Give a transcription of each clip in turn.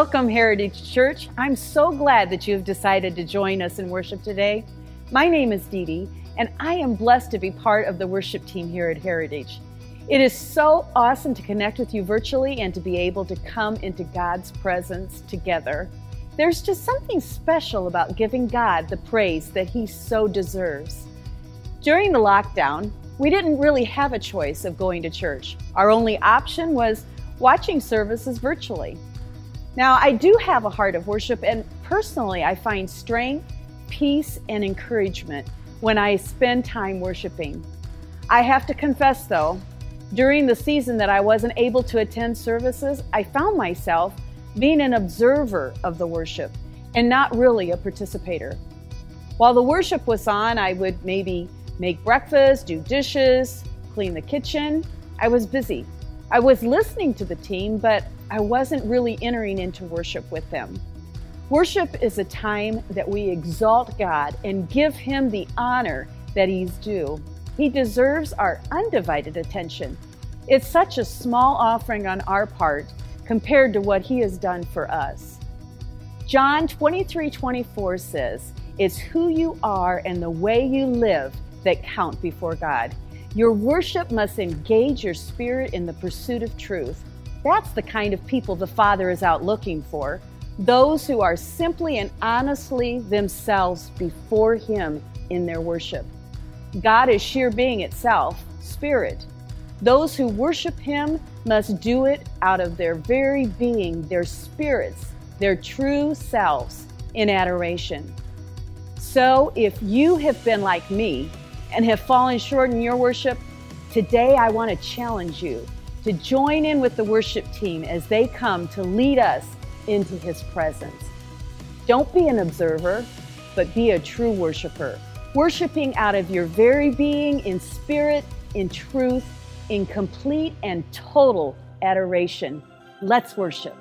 Welcome, Heritage Church. I'm so glad that you have decided to join us in worship today. My name is Dee Dee, and I am blessed to be part of the worship team here at Heritage. It is so awesome to connect with you virtually and to be able to come into God's presence together. There's just something special about giving God the praise that He so deserves. During the lockdown, we didn't really have a choice of going to church. Our only option was watching services virtually. Now, I do have a heart of worship, and personally, I find strength, peace, and encouragement when I spend time worshiping. I have to confess, though, during the season that I wasn't able to attend services, I found myself being an observer of the worship and not really a participator. While the worship was on, I would maybe make breakfast, do dishes, clean the kitchen. I was busy. I was listening to the team, but I wasn't really entering into worship with them. Worship is a time that we exalt God and give Him the honor that He's due. He deserves our undivided attention. It's such a small offering on our part compared to what He has done for us. John 23 24 says, It's who you are and the way you live that count before God. Your worship must engage your spirit in the pursuit of truth. That's the kind of people the Father is out looking for. Those who are simply and honestly themselves before Him in their worship. God is sheer being itself, spirit. Those who worship Him must do it out of their very being, their spirits, their true selves in adoration. So, if you have been like me and have fallen short in your worship, today I want to challenge you to join in with the worship team as they come to lead us into His presence. Don't be an observer, but be a true worshiper, worshiping out of your very being in spirit, in truth, in complete and total adoration. Let's worship.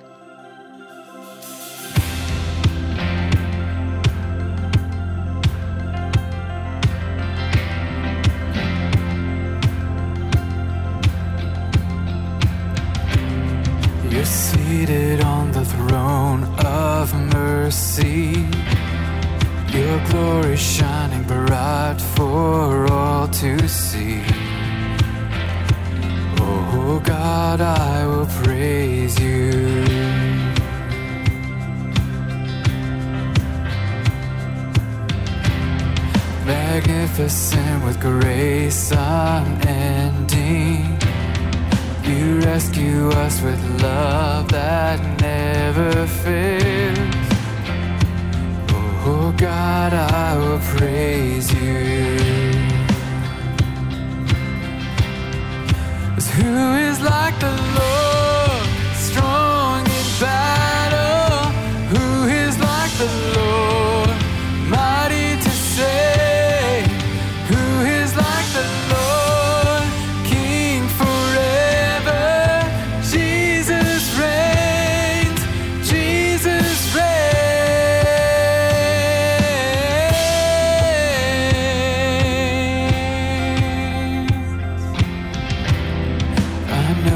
Praise you. Magnificent with grace unending you rescue us with love that never fails. Oh, oh God, I will praise you. Who is like the Lord,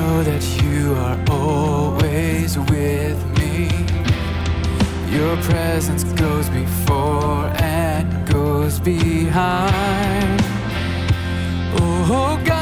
know that you are always with me. Your presence goes before and goes behind. Oh God,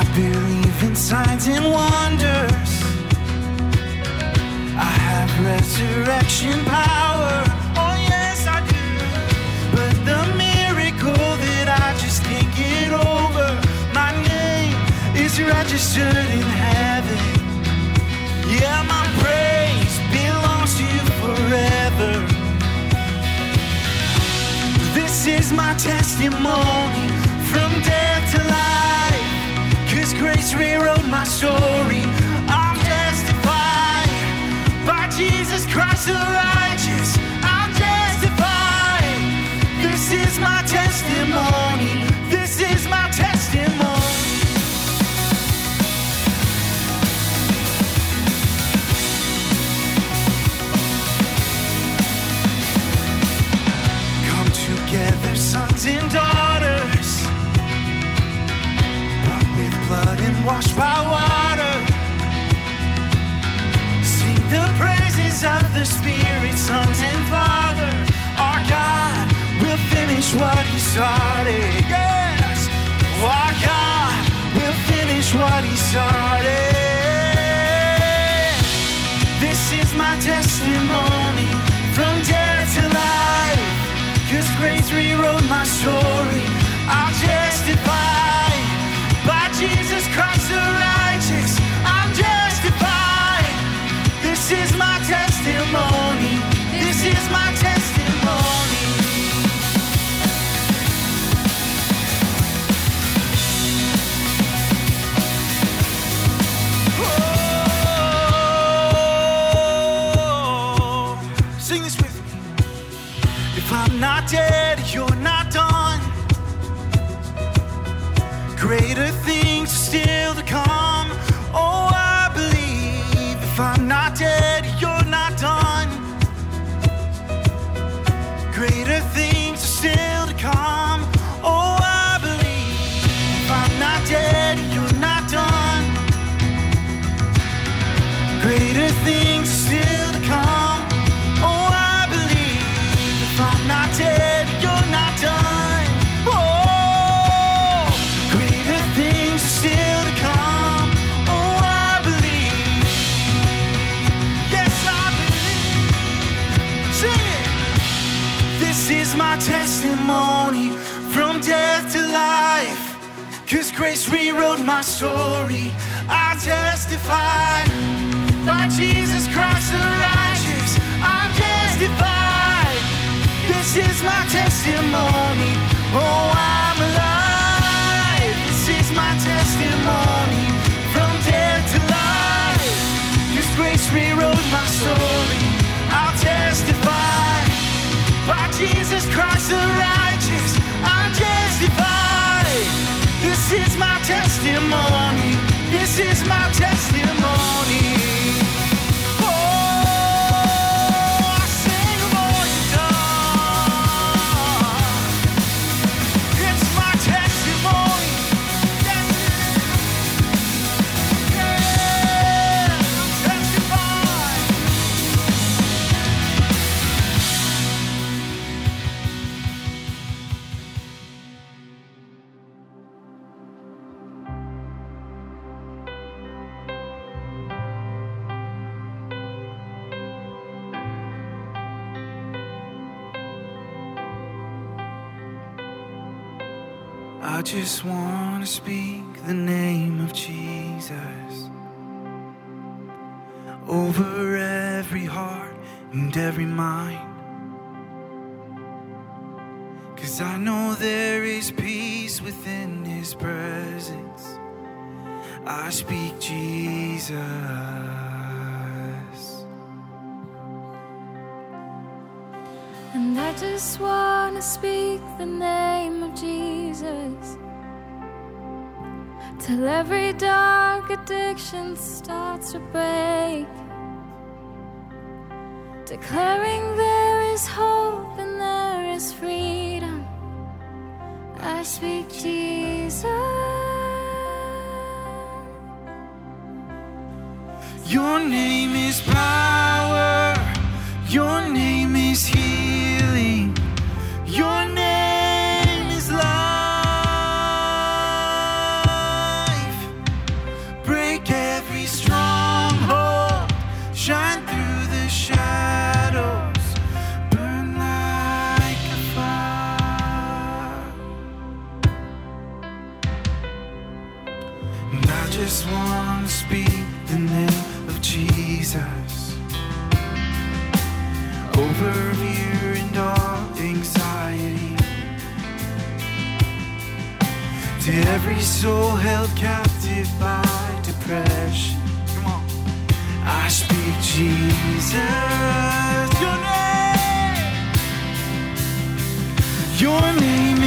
I believe in signs and wonders. I have resurrection power. Oh, yes, I do. But the miracle that I just can't get over, my name is registered in heaven. Yeah, my praise belongs to you forever. This is my testimony. grace rewrote my story. I'm justified by Jesus Christ the righteous. I'm justified. This is my testimony. the Spirit, Sons, and Father, our God will finish what He started. Yes, our God will finish what He started. This is my testimony from death to life. Cause grace rewrote my story. I'm justified by Jesus Christ the righteous. I'm justified. This is my testimony. I'm not grace rewrote my story. I testify by Jesus Christ the righteous. I'm justified. This is my testimony. Oh, I'm alive. This is my testimony. From death to life. Cause grace rewrote my story. I'll testify by Jesus Christ the righteous. Testimony. This is my testimony. Just want to speak the name of Jesus over every heart and every mind. Cause I know there is peace within His presence. I speak Jesus. Just want to speak the name of Jesus till every dark addiction starts to break. Declaring there is hope and there is freedom. I speak Jesus. Your name is power. Your name is healing. Soul held captive by depression. Come on. I speak Jesus. Your name. Your name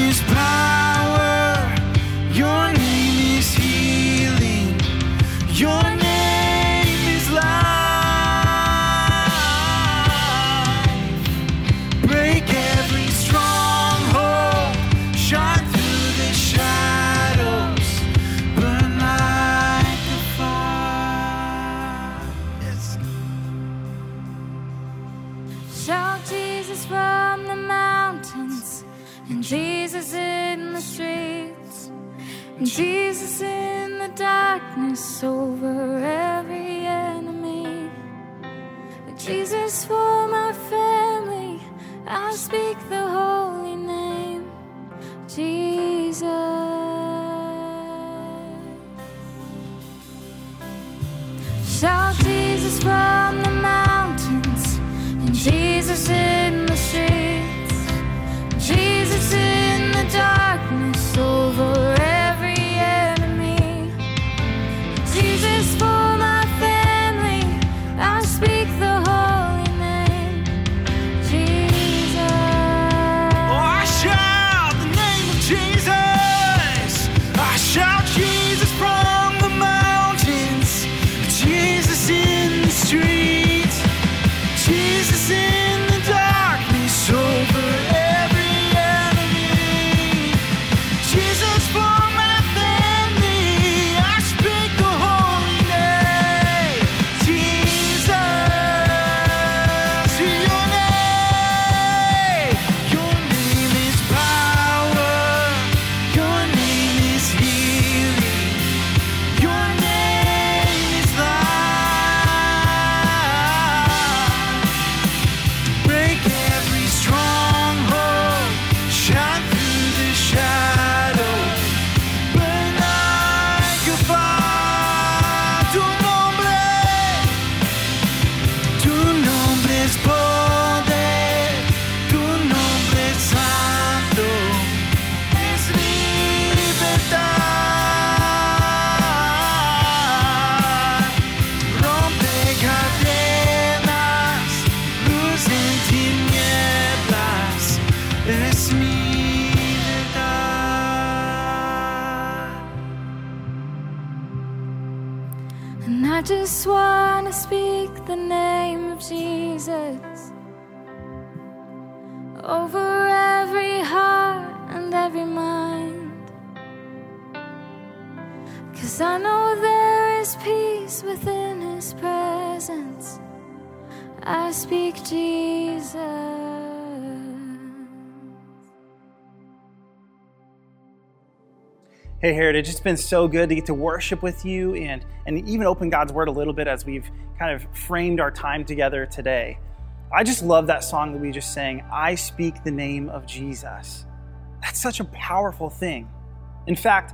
Jesus in the darkness over every enemy. Jesus for my family, I speak the just want to speak the name of Jesus over every heart and every mind. Cause I know there is peace within His presence. I speak Jesus. Hey Heritage, it's been so good to get to worship with you and, and even open God's Word a little bit as we've kind of framed our time together today. I just love that song that we just sang, I Speak the Name of Jesus. That's such a powerful thing. In fact,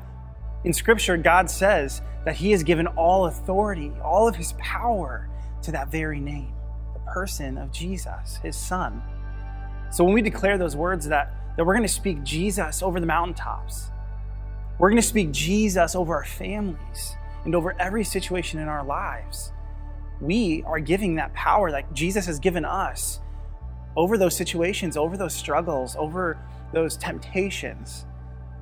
in Scripture, God says that He has given all authority, all of His power to that very name, the person of Jesus, His Son. So when we declare those words that, that we're going to speak Jesus over the mountaintops, we're going to speak Jesus over our families and over every situation in our lives. We are giving that power that Jesus has given us over those situations, over those struggles, over those temptations.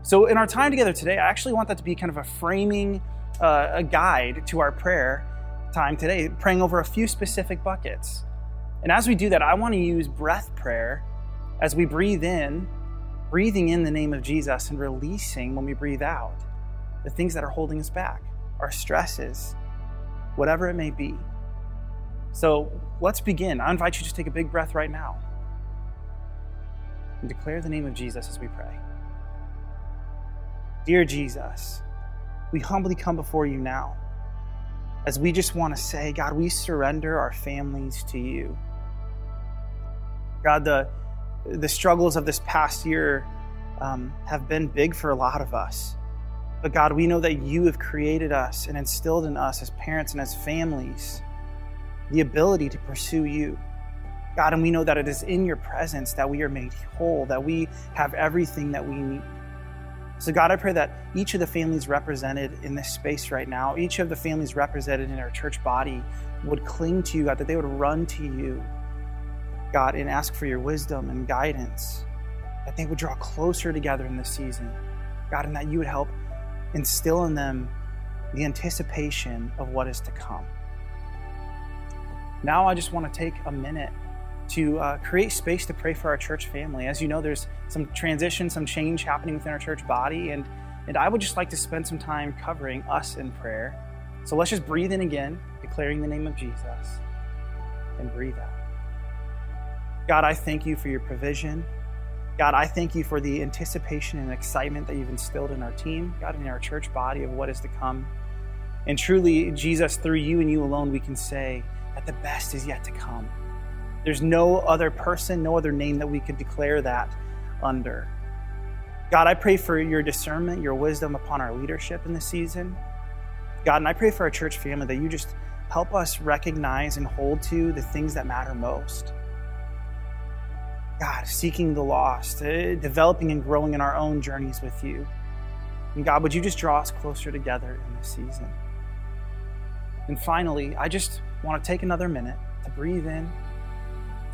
So, in our time together today, I actually want that to be kind of a framing, uh, a guide to our prayer time today, praying over a few specific buckets. And as we do that, I want to use breath prayer as we breathe in breathing in the name of Jesus and releasing when we breathe out the things that are holding us back, our stresses, whatever it may be. So let's begin. I invite you to take a big breath right now and declare the name of Jesus as we pray. Dear Jesus, we humbly come before you now as we just want to say, God, we surrender our families to you. God, the the struggles of this past year um, have been big for a lot of us. But God, we know that you have created us and instilled in us as parents and as families the ability to pursue you. God, and we know that it is in your presence that we are made whole, that we have everything that we need. So, God, I pray that each of the families represented in this space right now, each of the families represented in our church body, would cling to you, God, that they would run to you God, and ask for your wisdom and guidance, that they would draw closer together in this season. God, and that you would help instill in them the anticipation of what is to come. Now, I just want to take a minute to uh, create space to pray for our church family. As you know, there's some transition, some change happening within our church body, and, and I would just like to spend some time covering us in prayer. So let's just breathe in again, declaring the name of Jesus, and breathe out. God, I thank you for your provision. God, I thank you for the anticipation and excitement that you've instilled in our team, God, in our church body of what is to come. And truly, Jesus, through you and you alone, we can say that the best is yet to come. There's no other person, no other name that we could declare that under. God, I pray for your discernment, your wisdom upon our leadership in this season. God, and I pray for our church family that you just help us recognize and hold to the things that matter most. God, seeking the lost, uh, developing and growing in our own journeys with you. And God, would you just draw us closer together in this season? And finally, I just want to take another minute to breathe in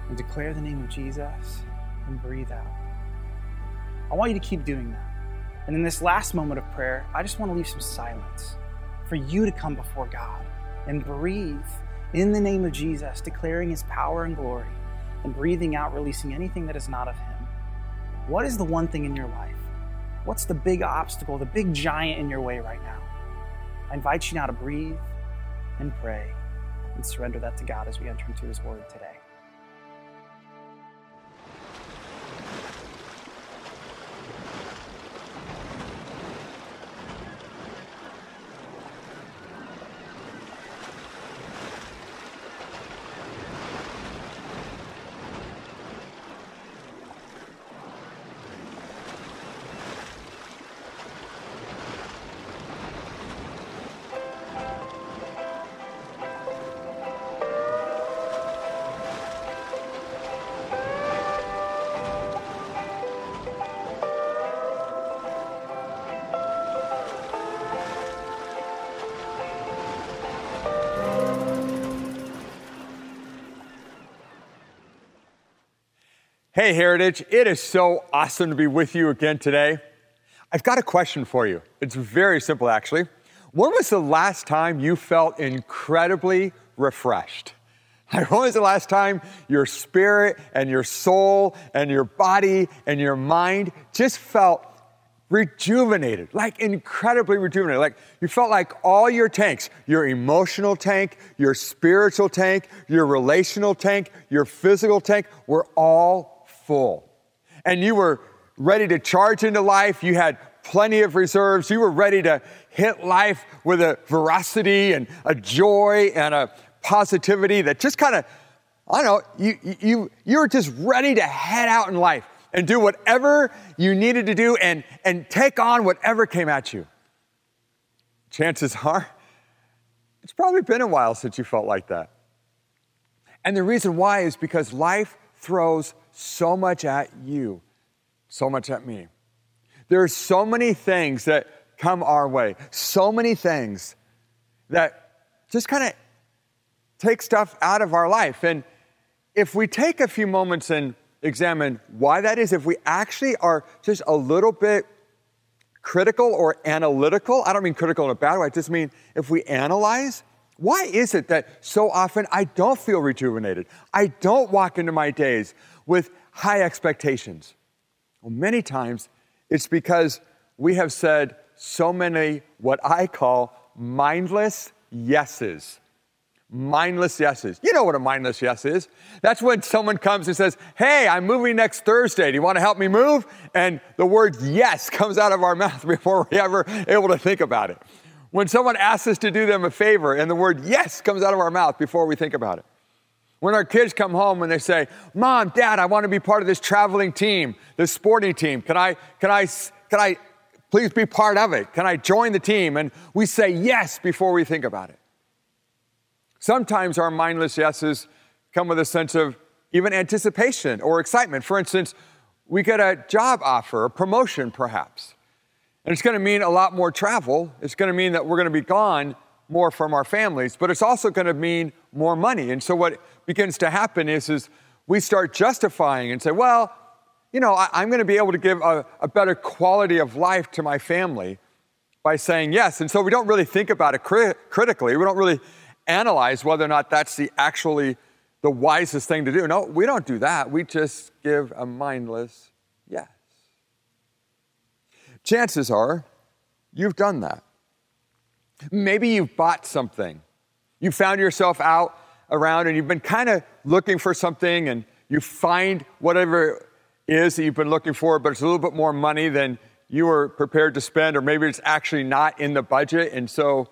and declare the name of Jesus and breathe out. I want you to keep doing that. And in this last moment of prayer, I just want to leave some silence for you to come before God and breathe in the name of Jesus, declaring his power and glory and breathing out, releasing anything that is not of Him. What is the one thing in your life? What's the big obstacle, the big giant in your way right now? I invite you now to breathe and pray and surrender that to God as we enter into His Word today. Hey, Heritage, it is so awesome to be with you again today. I've got a question for you. It's very simple, actually. When was the last time you felt incredibly refreshed? When was the last time your spirit and your soul and your body and your mind just felt rejuvenated, like incredibly rejuvenated? Like you felt like all your tanks, your emotional tank, your spiritual tank, your relational tank, your physical tank, were all full. And you were ready to charge into life. You had plenty of reserves. You were ready to hit life with a veracity and a joy and a positivity that just kind of, I don't know, you, you, you were just ready to head out in life and do whatever you needed to do and, and take on whatever came at you. Chances are, it's probably been a while since you felt like that. And the reason why is because life throws so much at you, so much at me. There's so many things that come our way, so many things that just kind of take stuff out of our life. And if we take a few moments and examine why that is, if we actually are just a little bit critical or analytical, I don't mean critical in a bad way, I just mean if we analyze, why is it that so often I don't feel rejuvenated? I don't walk into my days with high expectations. Well, many times it's because we have said so many what I call mindless yeses mindless yeses. You know what a mindless yes is. That's when someone comes and says, Hey, I'm moving next Thursday. Do you want to help me move? And the word yes comes out of our mouth before we're ever able to think about it. When someone asks us to do them a favor and the word yes comes out of our mouth before we think about it. When our kids come home and they say, Mom, Dad, I want to be part of this traveling team, this sporting team. Can I, can I, can I please be part of it? Can I join the team? And we say yes before we think about it. Sometimes our mindless yeses come with a sense of even anticipation or excitement. For instance, we get a job offer, a promotion perhaps. And it's going to mean a lot more travel. It's going to mean that we're going to be gone more from our families, but it's also going to mean more money. And so what begins to happen is, is we start justifying and say, well, you know, I, am going to be able to give a, a, better quality of life to my family by saying yes. And so we don't really think about it cri- critically. We don't really analyze whether or not that's the actually the wisest thing to do. No, we don't do that. We just give a mindless yes. Chances are you've done that. Maybe you've bought something. You found yourself out around and you've been kind of looking for something and you find whatever it is that you've been looking for, but it's a little bit more money than you were prepared to spend, or maybe it's actually not in the budget. And so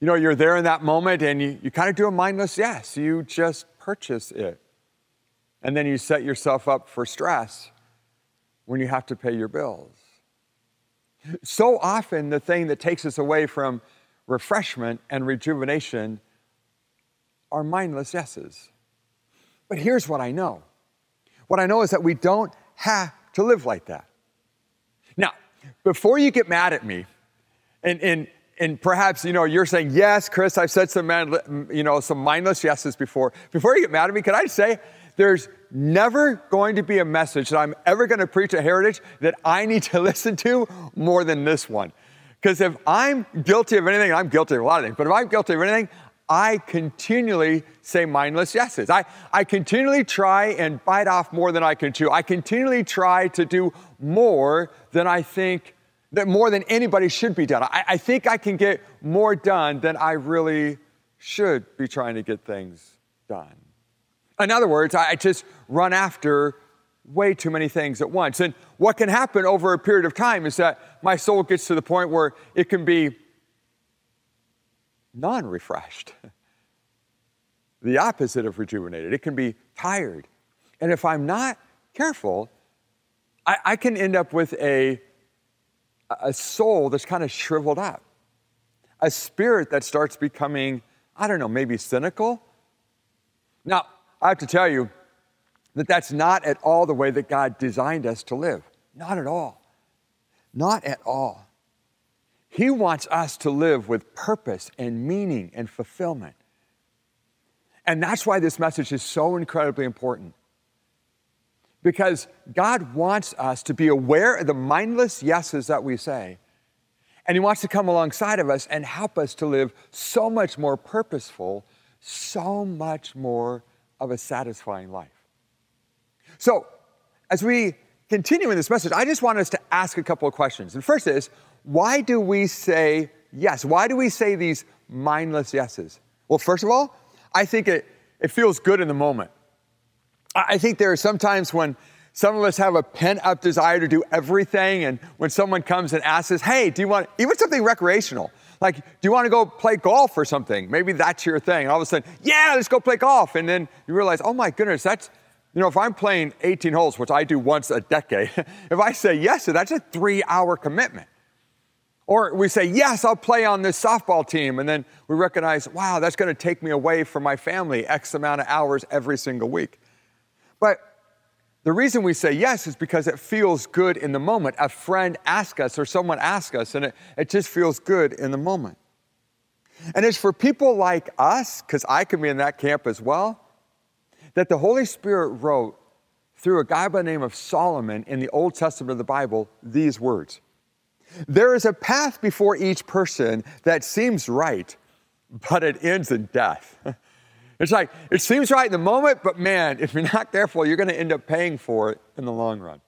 you know, you're there in that moment and you, you kind of do a mindless yes. You just purchase it. And then you set yourself up for stress when you have to pay your bills. So often, the thing that takes us away from refreshment and rejuvenation are mindless yeses. But here's what I know what I know is that we don't have to live like that. Now, before you get mad at me, and, and and perhaps you know you're saying yes chris i've said some man, you know some mindless yeses before before you get mad at me can i say there's never going to be a message that i'm ever going to preach at heritage that i need to listen to more than this one because if i'm guilty of anything i'm guilty of a lot of things but if i'm guilty of anything i continually say mindless yeses i, I continually try and bite off more than i can chew i continually try to do more than i think that more than anybody should be done. I, I, think I can get more done than I really should be trying to get things done. In other words, I, I just run after way too many things at once. And what can happen over a period of time is that my soul gets to the point where it can be non refreshed, the opposite of rejuvenated. It can be tired. And if I'm not careful, I, I can end up with a a soul that's kind of shriveled up, a spirit that starts becoming, I don't know, maybe cynical. Now, I have to tell you that that's not at all the way that God designed us to live. Not at all. Not at all. He wants us to live with purpose and meaning and fulfillment. And that's why this message is so incredibly important because God wants us to be aware of the mindless yeses that we say And He wants to come alongside of us and help us to live so much more purposeful, so much more of a satisfying life. So, as we continue in this message, I just want us to ask a couple of questions. And first is, why do we say yes? Why do we say these mindless yeses? Well, first of all, I think it, it feels good in the moment. I I think there are some times when some of us have a pent up desire to do everything, and when someone comes and asks us, hey, do you want, even something recreational, like, do you want to go play golf or something? Maybe that's your thing. And all of a sudden, yeah, let's go play golf. And then you realize, oh my goodness, that's, you know, if I'm playing 18 holes, which I do once a decade, if I say yes, that's a three hour commitment. Or we say, yes, I'll play on this softball team. And then we recognize, wow, that's going to take me away from my family X amount of hours every single week. But the reason we say yes is because it feels good in the moment. A friend asks us or someone asks us, and it, it just feels good in the moment. And it's for people like us, because I can be in that camp as well, that the Holy Spirit wrote through a guy by the name of Solomon in the Old Testament of the Bible these words There is a path before each person that seems right, but it ends in death. It's like, it seems right in the moment, but man, if you're not careful, you're going to end up paying for it in the long run.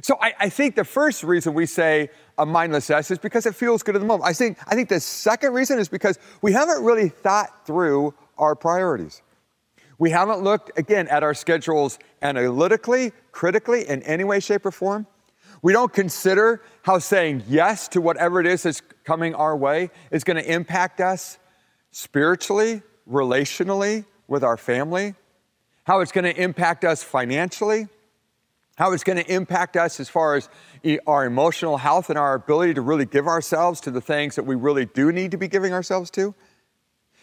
So I, I, think the first reason we say a mindless yes is because it feels good in the moment. I think, I think the second reason is because we haven't really thought through our priorities. We haven't looked, again, at our schedules analytically, critically, in any way, shape, or form. We don't consider how saying yes to whatever it is that's coming our way is going to impact us spiritually, relationally with our family, how it's going to impact us financially, how it's going to impact us as far as our emotional health and our ability to really give ourselves to the things that we really do need to be giving ourselves to.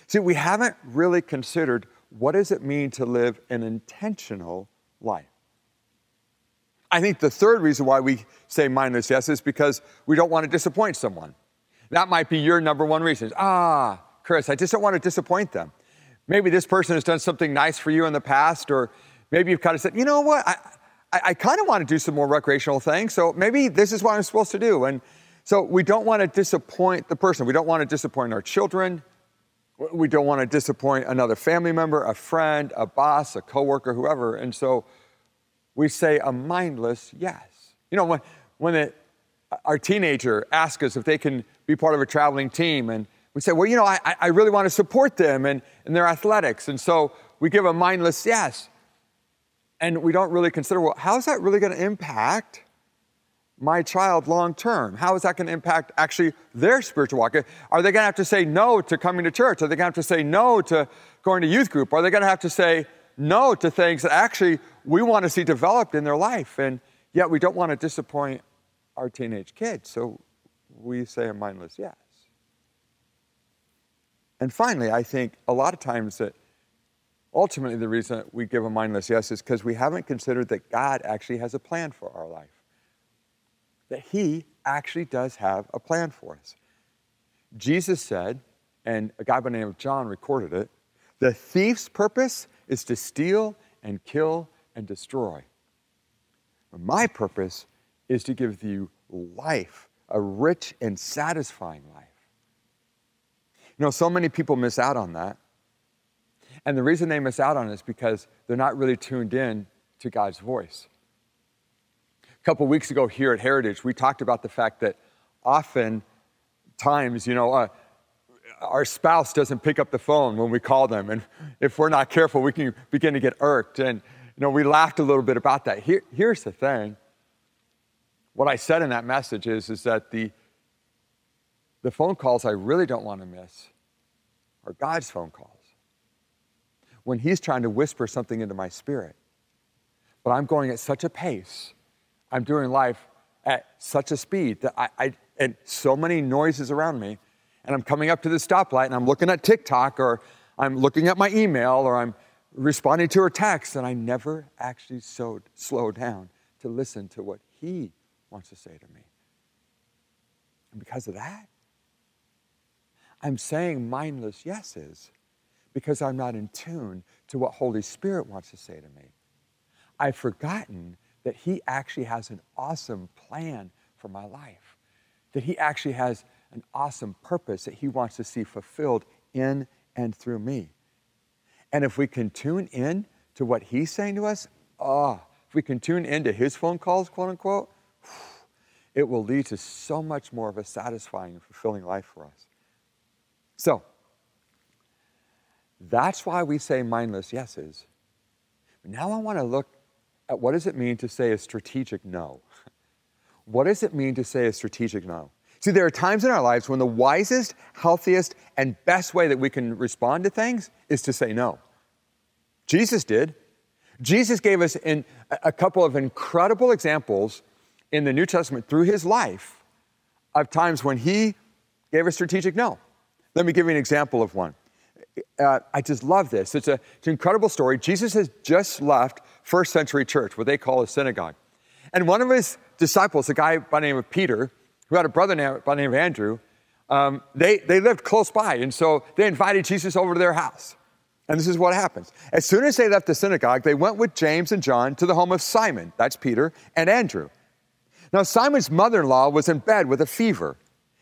See, we haven't really considered what does it mean to live an intentional life. I think the third reason why we say mindless yes is because we don't want to disappoint someone. That might be your number one reason. Ah, Chris, I just don't want to disappoint them. Maybe this person has done something nice for you in the past, or maybe you've kind of said, you know what, I, I, I kind of want to do some more recreational things, so maybe this is what I'm supposed to do. And so we don't want to disappoint the person. We don't want to disappoint our children. We don't want to disappoint another family member, a friend, a boss, a coworker, whoever. And so we say a mindless yes. You know, when, when it, our teenager asks us if they can be part of a traveling team, and we say, well, you know, I, I really want to support them and, and their athletics. And so we give a mindless yes. And we don't really consider, well, how is that really going to impact my child long term? How is that going to impact actually their spiritual walk? Are they going to have to say no to coming to church? Are they going to have to say no to going to youth group? Are they going to have to say no to things that actually we want to see developed in their life? And yet we don't want to disappoint our teenage kids. So we say a mindless yes. And finally, I think a lot of times that ultimately the reason we give a mindless yes is because we haven't considered that God actually has a plan for our life. That He actually does have a plan for us. Jesus said, and a guy by the name of John recorded it, the thief's purpose is to steal and kill and destroy. My purpose is to give you life, a rich and satisfying life. You know, so many people miss out on that. And the reason they miss out on it is because they're not really tuned in to God's voice. A couple weeks ago here at Heritage, we talked about the fact that often times, you know, uh, our spouse doesn't pick up the phone when we call them. And if we're not careful, we can begin to get irked. And, you know, we laughed a little bit about that. Here, here's the thing. What I said in that message is, is that the, the phone calls I really don't want to miss are God's phone calls. When He's trying to whisper something into my spirit. But I'm going at such a pace, I'm doing life at such a speed that I, I and so many noises around me, and I'm coming up to the stoplight and I'm looking at TikTok or I'm looking at my email or I'm responding to her text, and I never actually slowed, slow down to listen to what He wants to say to me. And because of that, I'm saying mindless yeses because I'm not in tune to what Holy Spirit wants to say to me. I've forgotten that He actually has an awesome plan for my life. that He actually has an awesome purpose that He wants to see fulfilled in and through me. And if we can tune in to what He's saying to us, oh, if we can tune into His phone calls, quote unquote, it will lead to so much more of a satisfying and fulfilling life for us. So, that's why we say mindless yeses. Now I want to look what does it mean to say a strategic no? What does it mean to say a strategic no? See, there are times in our lives when the wisest, healthiest, and best way that we can respond to things is to say no. Jesus did. Jesus gave us in a couple of incredible examples in the New Testament through his life of times when he gave a strategic no. Let me give you an example of one. Uh, I just love this. It's, a, it's an incredible story. Jesus has just left first century church, what they call a synagogue. And one of his disciples, a guy by the name of Peter, who had a brother by the name of Andrew, um, they, they lived close by. And so they invited Jesus over to their house. And this is what happens. As soon as they left the synagogue, they went with James and John to the home of Simon, that's Peter, and Andrew. Now, Simon's mother in law was in bed with a fever,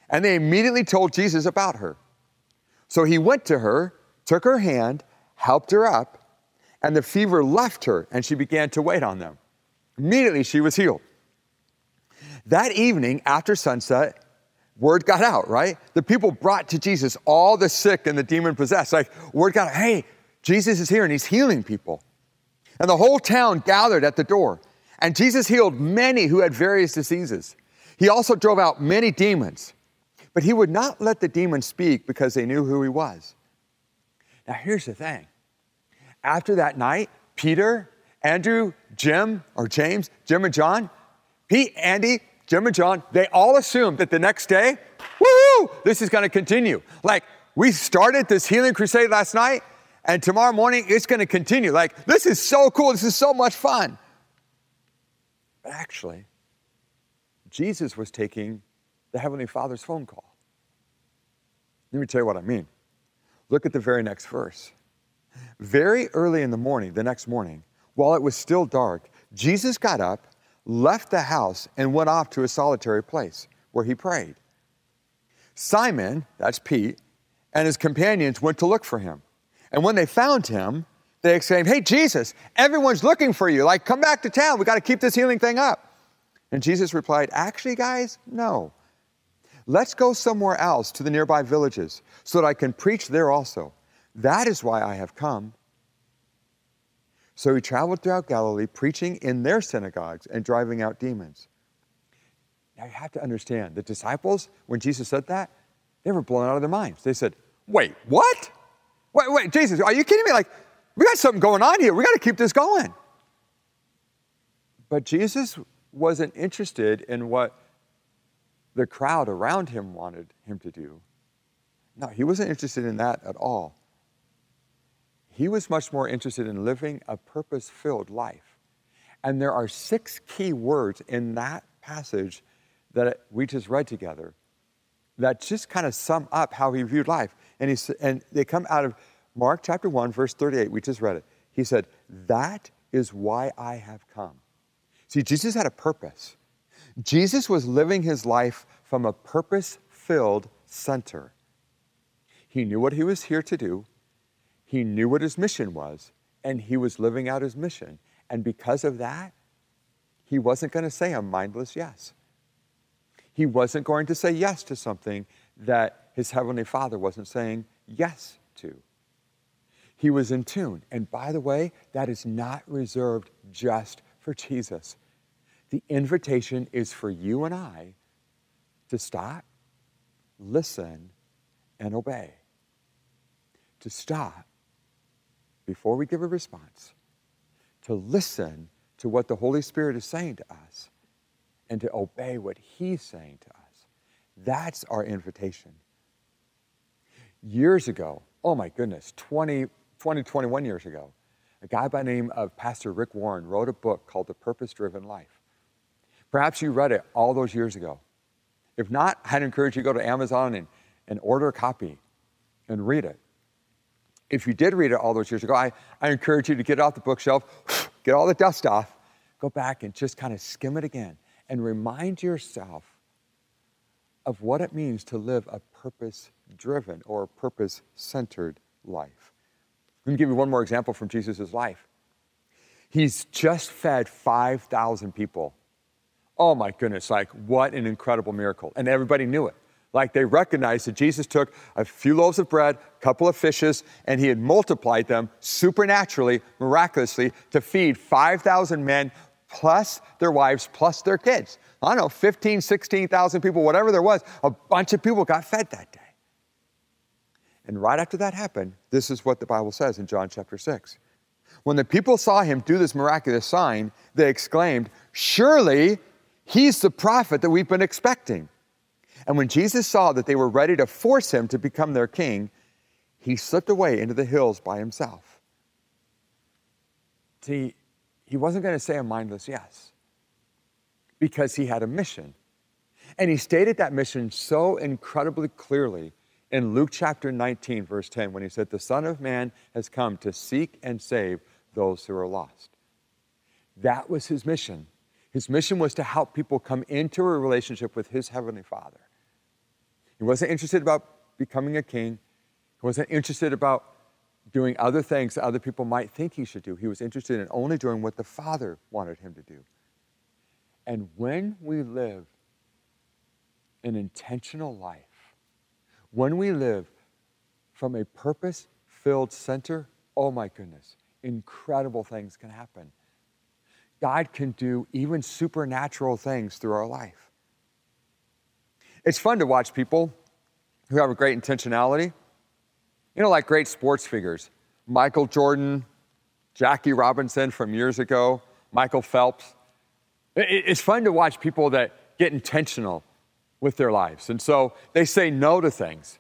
and they immediately told Jesus about her. So he went to her, took her hand, helped her up, and the fever left her, and she began to wait on them. Immediately, she was healed. That evening, after sunset, word got out, right? The people brought to Jesus all the sick and the demon possessed. Like, word got out, hey, Jesus is here and he's healing people. And the whole town gathered at the door. And Jesus healed many who had various diseases. He also drove out many demons, but he would not let the demons speak because they knew who he was. Now, here's the thing after that night, Peter, Andrew, Jim, or James, Jim and John, Pete, Andy, Jim and John, they all assumed that the next day, woo, this is going to continue. Like, we started this healing crusade last night, and tomorrow morning it's going to continue. Like, this is so cool. This is so much fun. But actually, Jesus was taking the Heavenly Father's phone call. Let me tell you what I mean. Look at the very next verse. Very early in the morning, the next morning, while it was still dark, Jesus got up, left the house, and went off to a solitary place where he prayed. Simon, that's Pete, and his companions went to look for him. And when they found him, they exclaimed, Hey, Jesus, everyone's looking for you. Like, come back to town. We got to keep this healing thing up. And Jesus replied, Actually, guys, no. Let's go somewhere else to the nearby villages so that I can preach there also. That is why I have come. So he traveled throughout Galilee, preaching in their synagogues and driving out demons. Now you have to understand, the disciples, when Jesus said that, they were blown out of their minds. They said, Wait, what? Wait, wait, Jesus, are you kidding me? Like, we got something going on here. We got to keep this going. But Jesus wasn't interested in what the crowd around him wanted him to do. No, he wasn't interested in that at all. He was much more interested in living a purpose filled life. And there are six key words in that passage that we just read together that just kind of sum up how he viewed life. And, he, and they come out of Mark chapter 1, verse 38, we just read it. He said, That is why I have come. See, Jesus had a purpose. Jesus was living his life from a purpose filled center. He knew what he was here to do, he knew what his mission was, and he was living out his mission. And because of that, he wasn't going to say a mindless yes. He wasn't going to say yes to something that his heavenly father wasn't saying yes to. He was in tune. And by the way, that is not reserved just for Jesus. The invitation is for you and I to stop, listen, and obey. To stop before we give a response, to listen to what the Holy Spirit is saying to us, and to obey what He's saying to us. That's our invitation. Years ago, oh my goodness, 20, 20, 21 years ago, a guy by the name of Pastor Rick Warren wrote a book called The Purpose Driven Life. Perhaps you read it all those years ago. If not, I'd encourage you to go to Amazon and, and order a copy and read it. If you did read it all those years ago, I, I encourage you to get it off the bookshelf, get all the dust off, go back and just kind of skim it again and remind yourself of what it means to live a purpose driven or purpose centered life. Let me give you one more example from Jesus' life. He's just fed 5,000 people. Oh my goodness, like what an incredible miracle. And everybody knew it. Like they recognized that Jesus took a few loaves of bread, a couple of fishes, and he had multiplied them supernaturally, miraculously, to feed 5,000 men plus their wives, plus their kids. I don't know, 15, 16,000 people, whatever there was, a bunch of people got fed that day. And right after that happened, this is what the Bible says in John chapter 6. When the people saw him do this miraculous sign, they exclaimed, Surely he's the prophet that we've been expecting. And when Jesus saw that they were ready to force him to become their king, he slipped away into the hills by himself. See, he wasn't going to say a mindless yes because he had a mission. And he stated that mission so incredibly clearly in Luke chapter 19, verse 10, when he said, The Son of Man has come to seek and save those who are lost. That was his mission. His mission was to help people come into a relationship with his Heavenly Father. He wasn't interested about becoming a king. He wasn't interested about doing other things that other people might think he should do. He was interested in only doing what the Father wanted him to do. And when we live an intentional life, when we live from a purpose filled center, oh my goodness, incredible things can happen. God can do even supernatural things through our life. It's fun to watch people who have a great intentionality. You know, like great sports figures Michael Jordan, Jackie Robinson from years ago, Michael Phelps. It's fun to watch people that get intentional with their lives. And so they say no to things.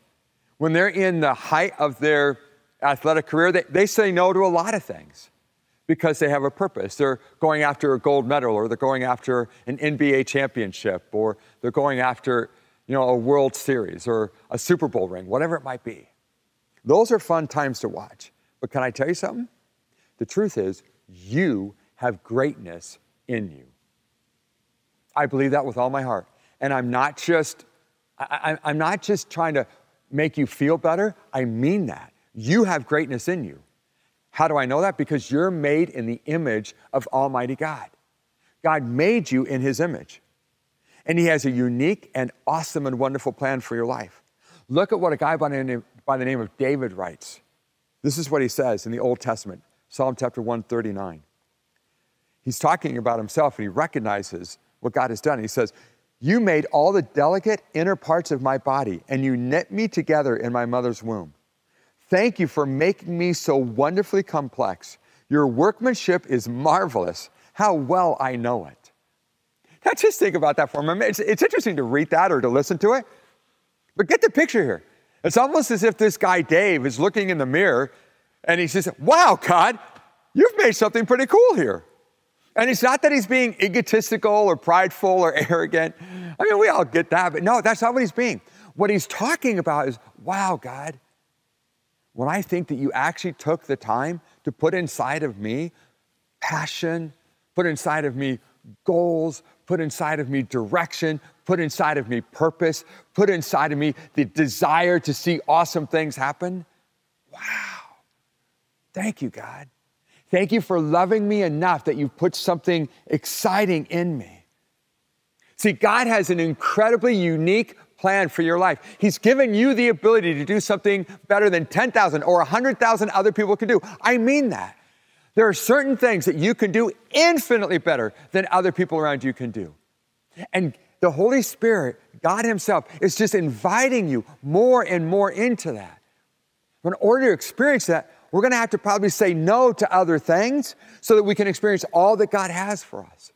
When they're in the height of their athletic career, they, they say no to a lot of things because they have a purpose. They're going after a gold medal or they're going after an NBA championship or they're going after, you know, a World Series or a Super Bowl ring, whatever it might be. Those are fun times to watch. But can I tell you something? The truth is, you have greatness in you. I believe that with all my heart. And I'm not just, I, am not just trying to make you feel better. I mean that. You have greatness in you. How do I know that? Because you're made in the image of Almighty God. God made you in His image. And He has a unique and awesome and wonderful plan for your life. Look at what a guy by the name, by the name of David writes. This is what he says in the Old Testament, Psalm chapter 139. He's talking about himself and he recognizes what God has done. He says, You made all the delicate inner parts of my body, and you knit me together in my mother's womb. Thank you for making me so wonderfully complex. Your workmanship is marvelous. How well I know it. Now, just think about that for a moment. It's, it's interesting to read that or to listen to it, but get the picture here. It's almost as if this guy, Dave, is looking in the mirror and he says, Wow, God, you've made something pretty cool here. And it's not that he's being egotistical or prideful or arrogant. I mean, we all get that, but no, that's not what he's being. What he's talking about is, wow, God, when I think that you actually took the time to put inside of me passion, put inside of me goals, put inside of me direction, put inside of me purpose, put inside of me the desire to see awesome things happen. Wow. Thank you, God. Thank you for loving me enough that you've put something exciting in me. See, God has an incredibly unique plan for your life. He's given you the ability to do something better than 10,000 or 100,000 other people can do. I mean that. There are certain things that you can do infinitely better than other people around you can do. And the Holy Spirit, God Himself, is just inviting you more and more into that. In order to experience that, we're going to have to probably say no to other things so that we can experience all that God has for us.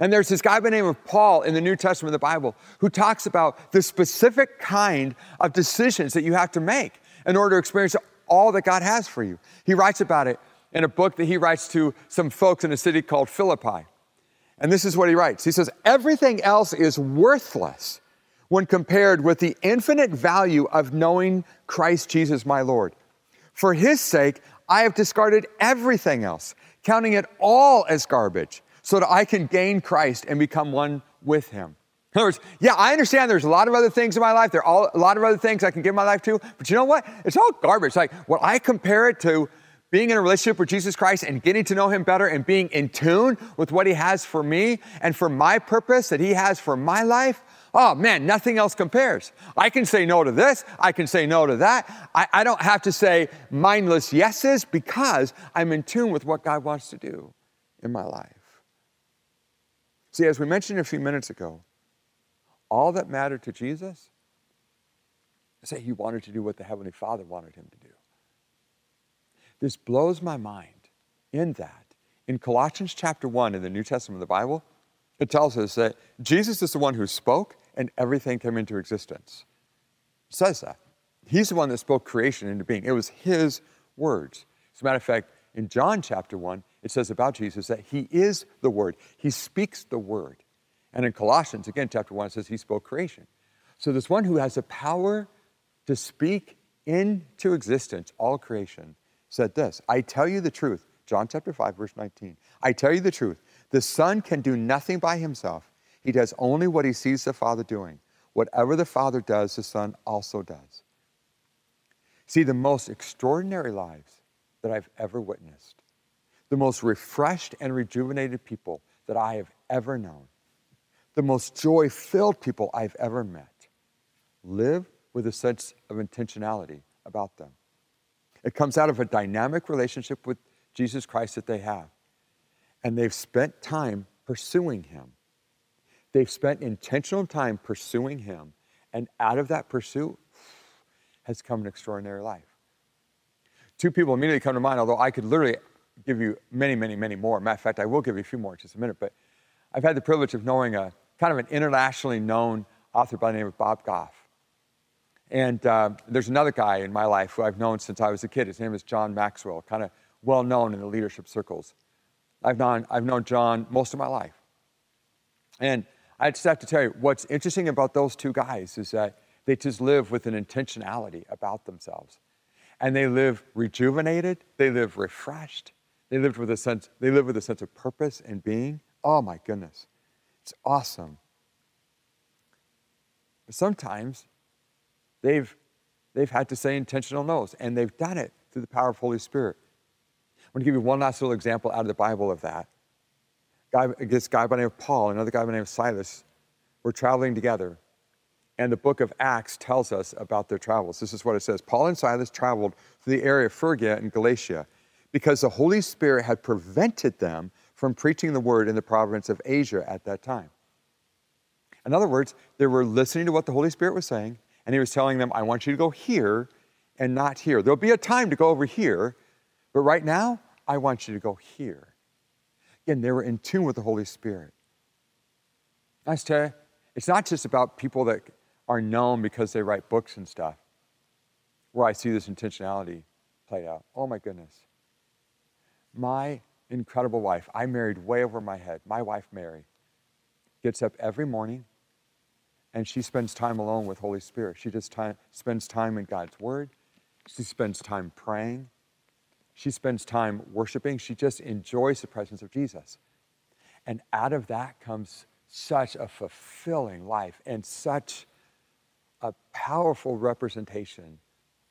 And there's this guy by the name of Paul in the New Testament of the Bible who talks about the specific kind of decisions that you have to make in order to experience all that God has for you. He writes about it in a book that he writes to some folks in a city called Philippi. And this is what he writes He says, Everything else is worthless when compared with the infinite value of knowing Christ Jesus my Lord. For his sake, I have discarded everything else, counting it all as garbage so that I can gain Christ and become one with him. In other words, yeah, I understand there's a lot of other things in my life. There are all, a lot of other things I can give my life to, but you know what? It's all garbage. Like when I compare it to being in a relationship with Jesus Christ and getting to know Him better and being in tune with what He has for me and for my purpose that He has for my life, oh man, nothing else compares. I can say no to this, I can say no to that. I, I don't have to say mindless yeses because I'm in tune with what God wants to do in my life. See, as we mentioned a few minutes ago, all that mattered to Jesus is that he wanted to do what the Heavenly Father wanted him to do. This blows my mind in that. In Colossians chapter 1 in the New Testament of the Bible, it tells us that Jesus is the one who spoke and everything came into existence. It says that. He's the one that spoke creation into being. It was his words. As a matter of fact, in John chapter 1, it says about Jesus that he is the word. He speaks the word. And in Colossians, again, chapter 1, it says he spoke creation. So there's one who has the power to speak into existence all creation said this I tell you the truth, John chapter 5, verse 19. I tell you the truth. The Son can do nothing by himself. He does only what he sees the Father doing. Whatever the Father does, the Son also does. See, the most extraordinary lives that I've ever witnessed, the most refreshed and rejuvenated people that I have ever known, the most joy filled people I've ever met, live with a sense of intentionality about them. It comes out of a dynamic relationship with Jesus Christ that they have. And they've spent time pursuing Him. They've spent intentional time pursuing Him. And out of that pursuit has come an extraordinary life. Two people immediately come to mind, although I could literally give you many, many, many more. Matter of fact, I will give you a few more in just a minute. But I've had the privilege of knowing a kind of an internationally known author by the name of Bob Goff. And uh, there's another guy in my life who I've known since I was a kid. His name is John Maxwell, kind of well known in the leadership circles. I've known, I've known John most of my life. And I just have to tell you, what's interesting about those two guys is that they just live with an intentionality about themselves. And they live rejuvenated, they live refreshed, they live with a sense, they live with a sense of purpose and being. Oh my goodness. It's awesome. But sometimes they've, they've had to say intentional no's, and they've done it through the power of Holy Spirit. I'm going to give you one last little example out of the Bible of that. Guy, this guy by the name of Paul, another guy by the name of Silas, were traveling together. And the book of Acts tells us about their travels. This is what it says Paul and Silas traveled through the area of Phrygia and Galatia because the Holy Spirit had prevented them from preaching the word in the province of Asia at that time. In other words, they were listening to what the Holy Spirit was saying, and he was telling them, I want you to go here and not here. There'll be a time to go over here, but right now, I want you to go here. Again, they were in tune with the Holy Spirit. I tell you, it's not just about people that are known because they write books and stuff, where I see this intentionality played out. Oh my goodness. My incredible wife, I married way over my head. My wife, Mary, gets up every morning and she spends time alone with Holy Spirit. She just time, spends time in God's Word. She spends time praying. She spends time worshiping. She just enjoys the presence of Jesus. And out of that comes such a fulfilling life and such a powerful representation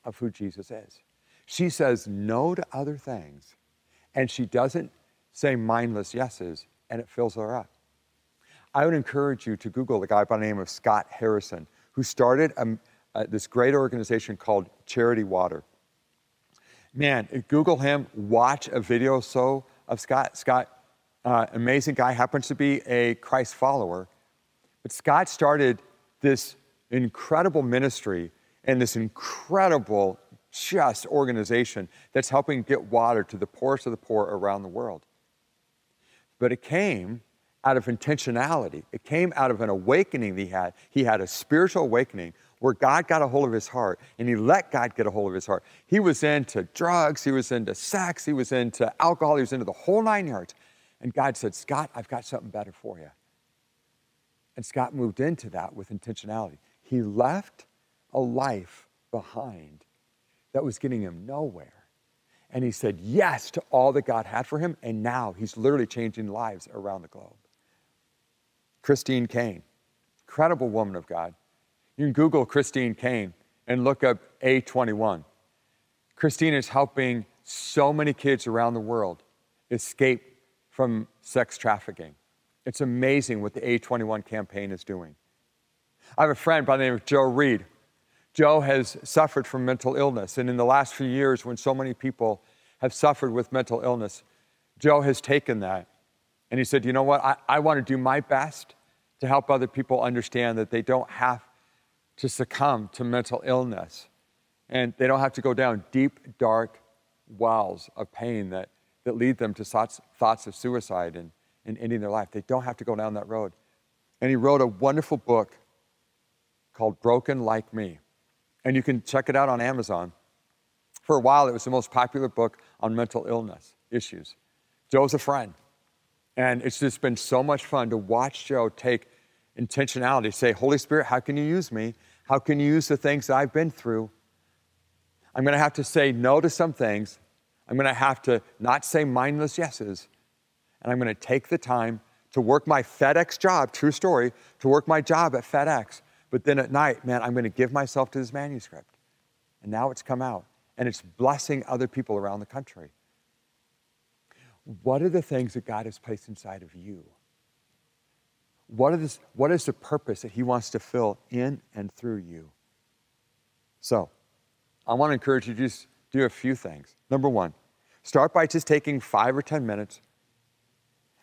of who Jesus is. She says no to other things, and she doesn't say mindless yeses, and it fills her up. I would encourage you to Google a guy by the name of Scott Harrison, who started a, uh, this great organization called Charity Water. Man, Google him, watch a video so of Scott. Scott, uh, amazing guy, happens to be a Christ follower. But Scott started this incredible ministry and this incredible, just organization that's helping get water to the poorest of the poor around the world. But it came out of intentionality. It came out of an awakening he had. He had a spiritual awakening where God got a hold of his heart and he let God get a hold of his heart. He was into drugs, he was into sex, he was into alcohol, he was into the whole nine yards. And God said, Scott, I've got something better for you. And Scott moved into that with intentionality. He left a life behind that was getting him nowhere. And he said yes to all that God had for him. And now he's literally changing lives around the globe. Christine Caine, incredible woman of God. You can Google Christine Caine and look up A21. Christine is helping so many kids around the world escape from sex trafficking. It's amazing what the A21 campaign is doing. I have a friend by the name of Joe Reed. Joe has suffered from mental illness, and in the last few years, when so many people have suffered with mental illness, Joe has taken that and he said, You know what? I, I want to do my best to help other people understand that they don't have to succumb to mental illness and they don't have to go down deep, dark wells of pain that, that lead them to thoughts, thoughts of suicide and, and ending their life. They don't have to go down that road. And he wrote a wonderful book called Broken Like Me. And you can check it out on Amazon. For a while, it was the most popular book on mental illness issues. Joe's a friend. And it's just been so much fun to watch Joe take intentionality, say, Holy Spirit, how can you use me? How can you use the things that I've been through? I'm going to have to say no to some things. I'm going to have to not say mindless yeses. And I'm going to take the time to work my FedEx job, true story, to work my job at FedEx. But then at night, man, I'm going to give myself to this manuscript. And now it's come out, and it's blessing other people around the country. What are the things that God has placed inside of you? What, this, what is the purpose that He wants to fill in and through you? So, I want to encourage you to just do a few things. Number one, start by just taking five or 10 minutes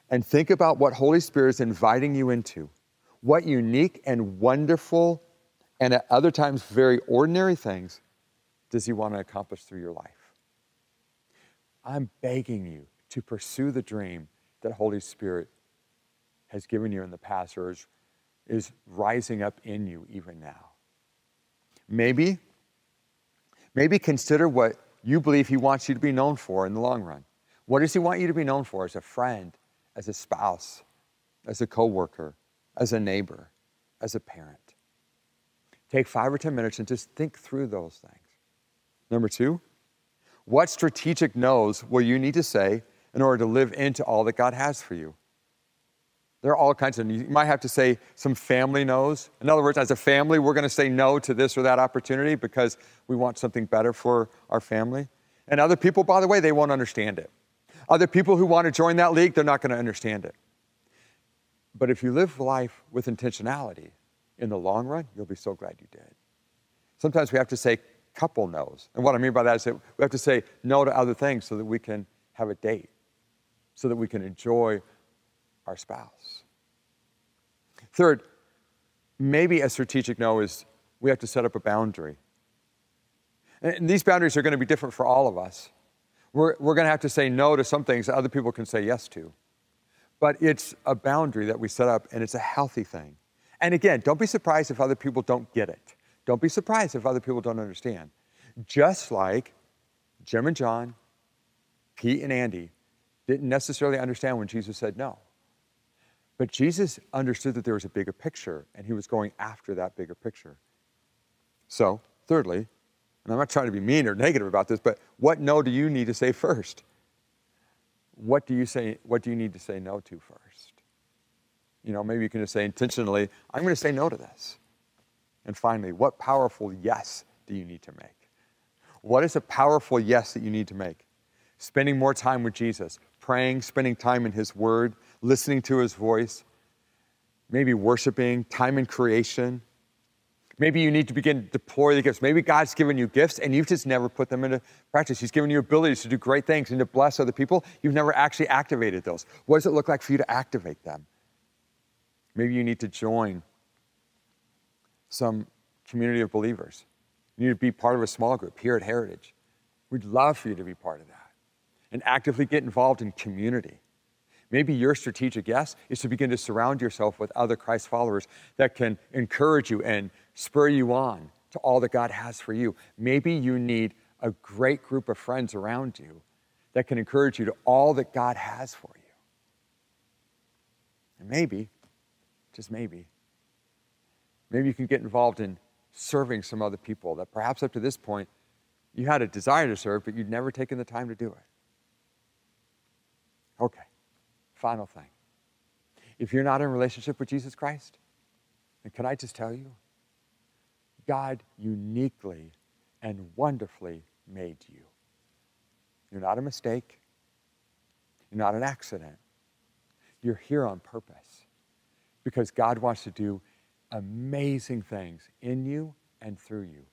and think about what Holy Spirit is inviting you into. What unique and wonderful and at other times very ordinary things does He want to accomplish through your life? I'm begging you to pursue the dream that Holy Spirit has given you in the past or is, is rising up in you even now. Maybe, maybe consider what you believe He wants you to be known for in the long run. What does He want you to be known for as a friend, as a spouse, as a coworker, as a neighbor, as a parent? Take five or 10 minutes and just think through those things. Number two, what strategic no's will you need to say in order to live into all that God has for you. There are all kinds of, you might have to say some family no's. In other words, as a family, we're going to say no to this or that opportunity because we want something better for our family. And other people, by the way, they won't understand it. Other people who want to join that league, they're not going to understand it. But if you live life with intentionality, in the long run, you'll be so glad you did. Sometimes we have to say couple no's. And what I mean by that is that we have to say no to other things so that we can have a date so that we can enjoy our spouse. Third, maybe a strategic no is we have to set up a boundary. And these boundaries are going to be different for all of us. We're, we're going to have to say no to some things that other people can say yes to. But it's a boundary that we set up, and it's a healthy thing. And again, don't be surprised if other people don't get it. Don't be surprised if other people don't understand. Just like Jim and John, Pete and Andy didn't necessarily understand when Jesus said no. But Jesus understood that there was a bigger picture, and he was going after that bigger picture. So, thirdly, and I'm not trying to be mean or negative about this, but what no do you need to say first? What do you say, what do you need to say no to first? You know, maybe you can just say intentionally, I'm going to say no to this. And finally, what powerful yes do you need to make? What is a powerful yes that you need to make? Spending more time with Jesus, praying, spending time in His Word, listening to His voice, maybe worshiping, time in creation. Maybe you need to begin to deploy the gifts. Maybe God's given you gifts and you've just never put them into practice. He's given you abilities to do great things and to bless other people. You've never actually activated those. What does it look like for you to activate them? Maybe you need to join some community of believers. You need to be part of a small group here at Heritage. We'd love for you to be part of that and actively get involved in community. Maybe your strategic yes is to begin to surround yourself with other Christ followers that can encourage you and spur you on to all that God has for you. Maybe you need a great group of friends around you that can encourage you to all that God has for you. And maybe, just maybe, maybe you can get involved in serving some other people that perhaps up to this point you had a desire to serve, but you'd never taken the time to do it. Okay, final thing. If you're not in relationship with Jesus Christ, And can I just tell you? God uniquely and wonderfully made you. You're not a mistake. You're not an accident. You're here on purpose because God wants to do amazing things in you and through you.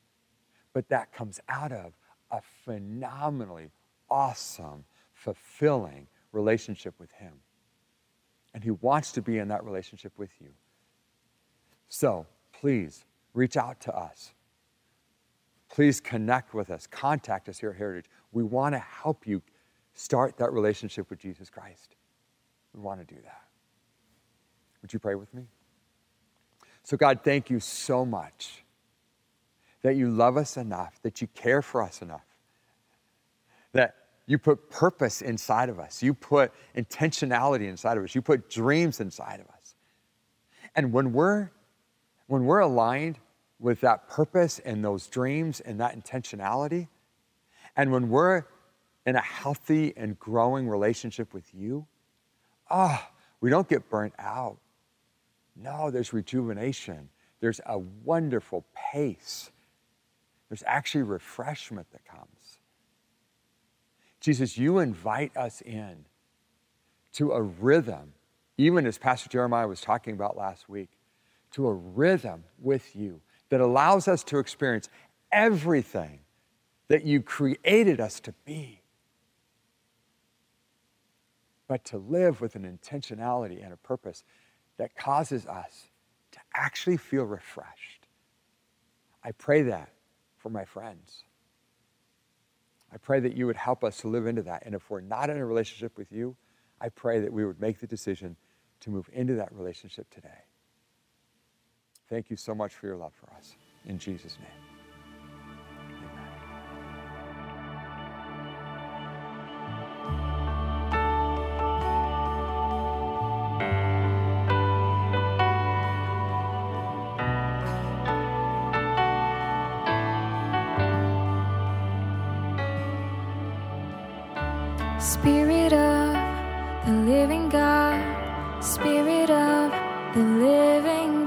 But that comes out of a phenomenally awesome, fulfilling relationship with Him. And He wants to be in that relationship with you. So please reach out to us. Please connect with us, contact us here at Heritage. We want to help you start that relationship with Jesus Christ. We want to do that. Would you pray with me? So, God, thank you so much that you love us enough, that you care for us enough, that you put purpose inside of us, you put intentionality inside of us, you put dreams inside of us. And when we're when we're aligned with that purpose and those dreams and that intentionality, and when we're in a healthy and growing relationship with you, ah, oh, we don't get burnt out. No, there's rejuvenation. There's a wonderful pace. There's actually refreshment that comes. Jesus, you invite us in to a rhythm, even as Pastor Jeremiah was talking about last week, to a rhythm with you that allows us to experience everything that you created us to be, but to live with an intentionality and a purpose that causes us to actually feel refreshed. I pray that for my friends. I pray that you would help us to live into that. And if we're not in a relationship with you, I pray that we would make the decision to move into that relationship today. Thank you so much for your love for us. In Jesus' name. God, Spirit of the living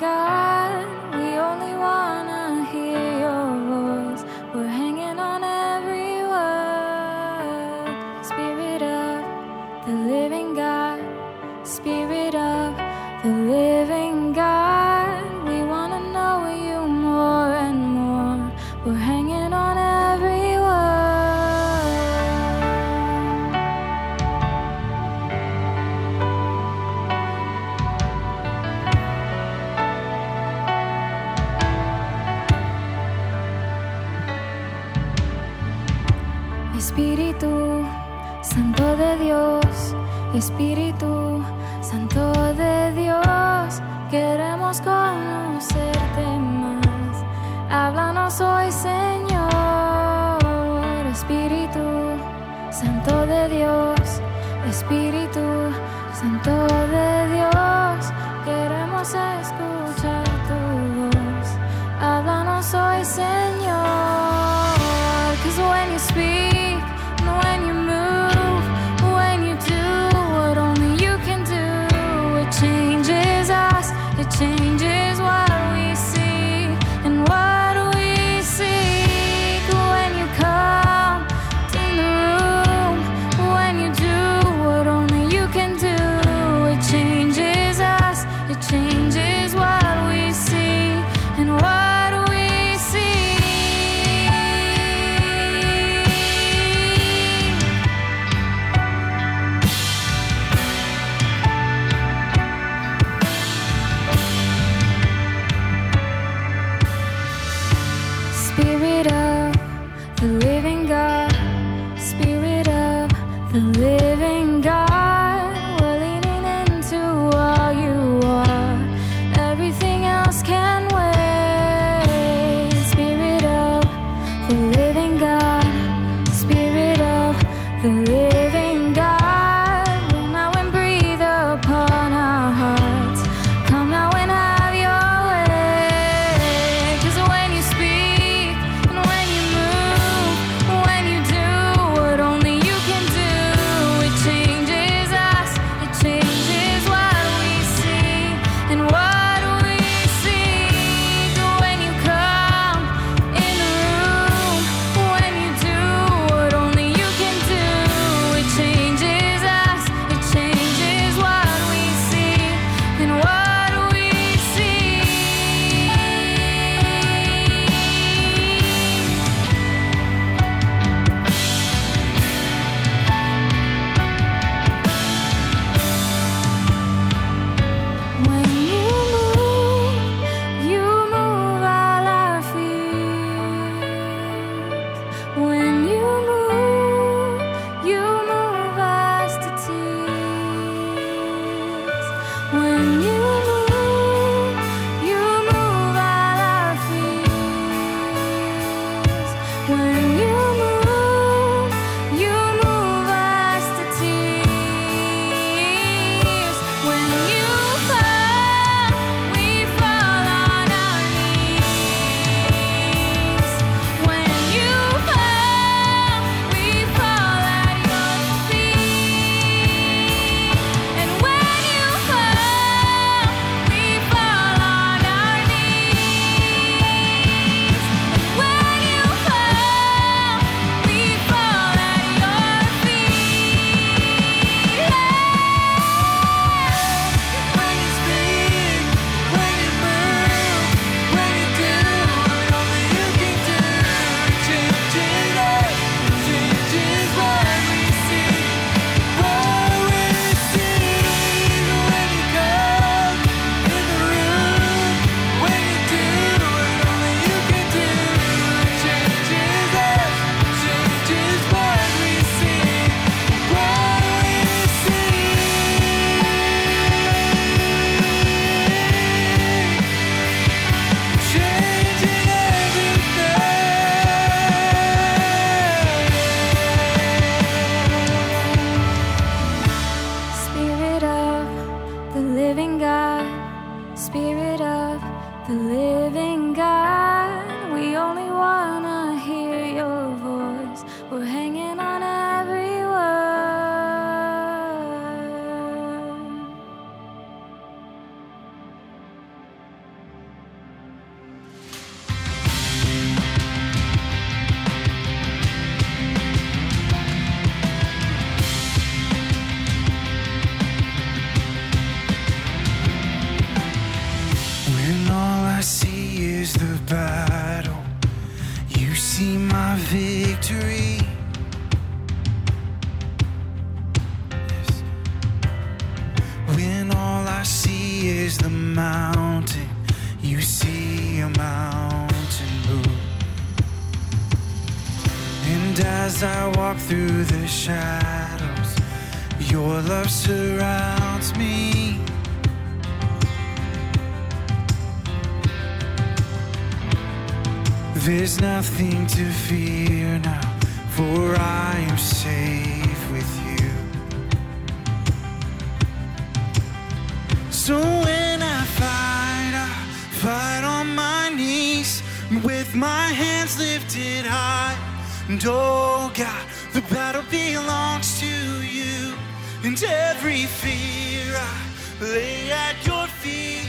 And every fear I lay at your feet.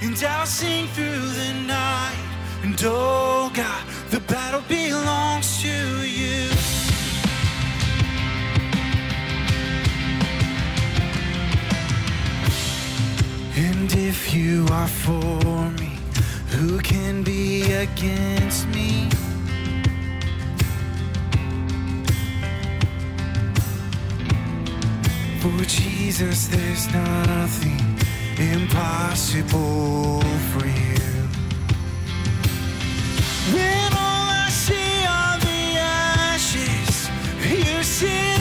And I'll sing through the night. And oh God, the battle belongs to you. And if you are for me, who can be against me? For Jesus, there's nothing impossible for you. When all I see are the ashes, you see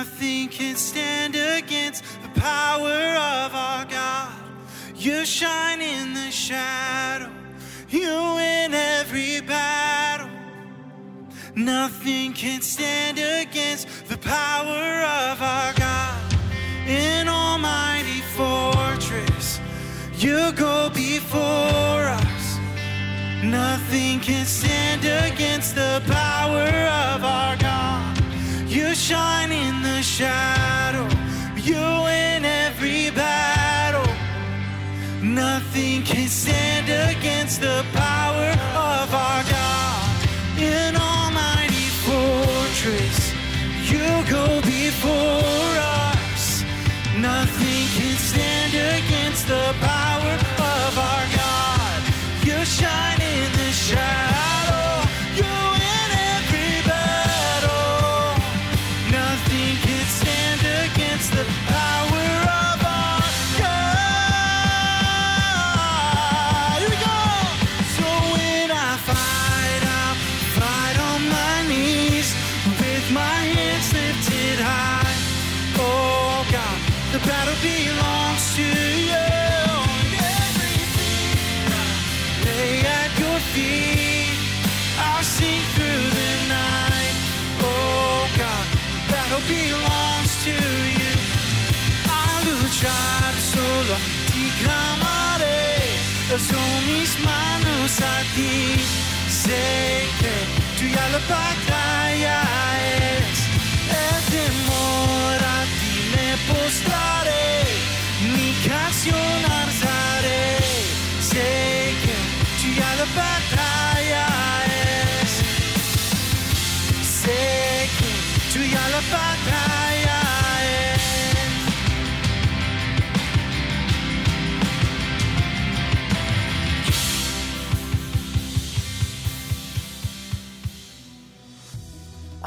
Nothing can stand against the power of our God. You shine in the shadow, you win every battle. Nothing can stand against the power of our God. An almighty fortress, you go before us. Nothing can stand against the power of our God. You shine in the shadow, you win every battle. Nothing can stand against the power of our God. An almighty fortress, you go before son mis manos a ti. Sé que tuya la batalla es, el temor a ti me postraré, mi canción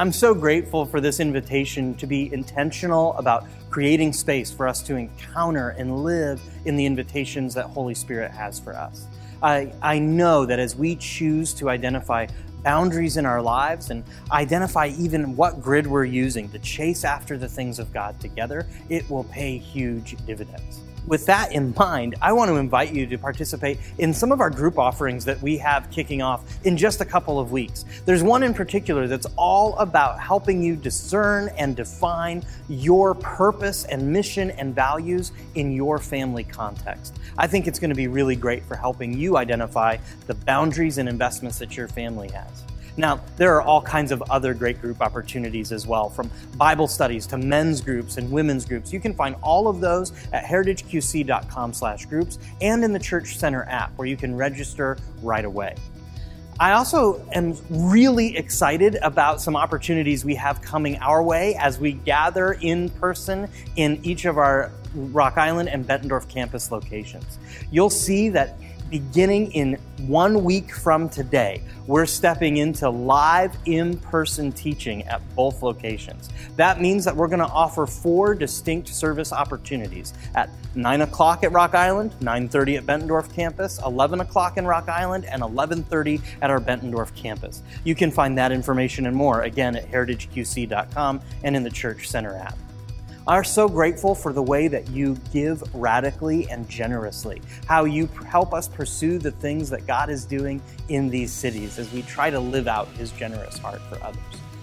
I'm so grateful for this invitation to be intentional about creating space for us to encounter and live in the invitations that Holy Spirit has for us. I, I know that as we choose to identify boundaries in our lives and identify even what grid we're using to chase after the things of God together, it will pay huge dividends. With that in mind, I want to invite you to participate in some of our group offerings that we have kicking off in just a couple of weeks. There's one in particular that's all about helping you discern and define your purpose and mission and values in your family context. I think it's going to be really great for helping you identify the boundaries and investments that your family has. Now, there are all kinds of other great group opportunities as well, from Bible studies to men's groups and women's groups. You can find all of those at heritageqc.com/groups and in the Church Center app where you can register right away. I also am really excited about some opportunities we have coming our way as we gather in person in each of our Rock Island and Bettendorf campus locations. You'll see that beginning in one week from today, we're stepping into live in person teaching at both locations. That means that we're going to offer four distinct service opportunities at 9 o'clock at Rock Island, 9.30 at Bettendorf campus, 11 o'clock in Rock Island, and 11.30 at our Bettendorf campus. You can find that information and more again at heritageqc.com and in the Church Center app are so grateful for the way that you give radically and generously, how you help us pursue the things that God is doing in these cities as we try to live out His generous heart for others.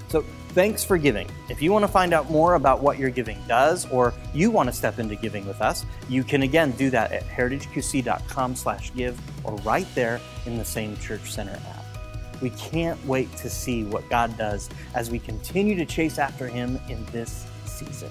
So, thanks for giving. If you want to find out more about what your giving does, or you want to step into giving with us, you can again do that at heritageqc.com/give, or right there in the same Church Center app. We can't wait to see what God does as we continue to chase after Him in this season.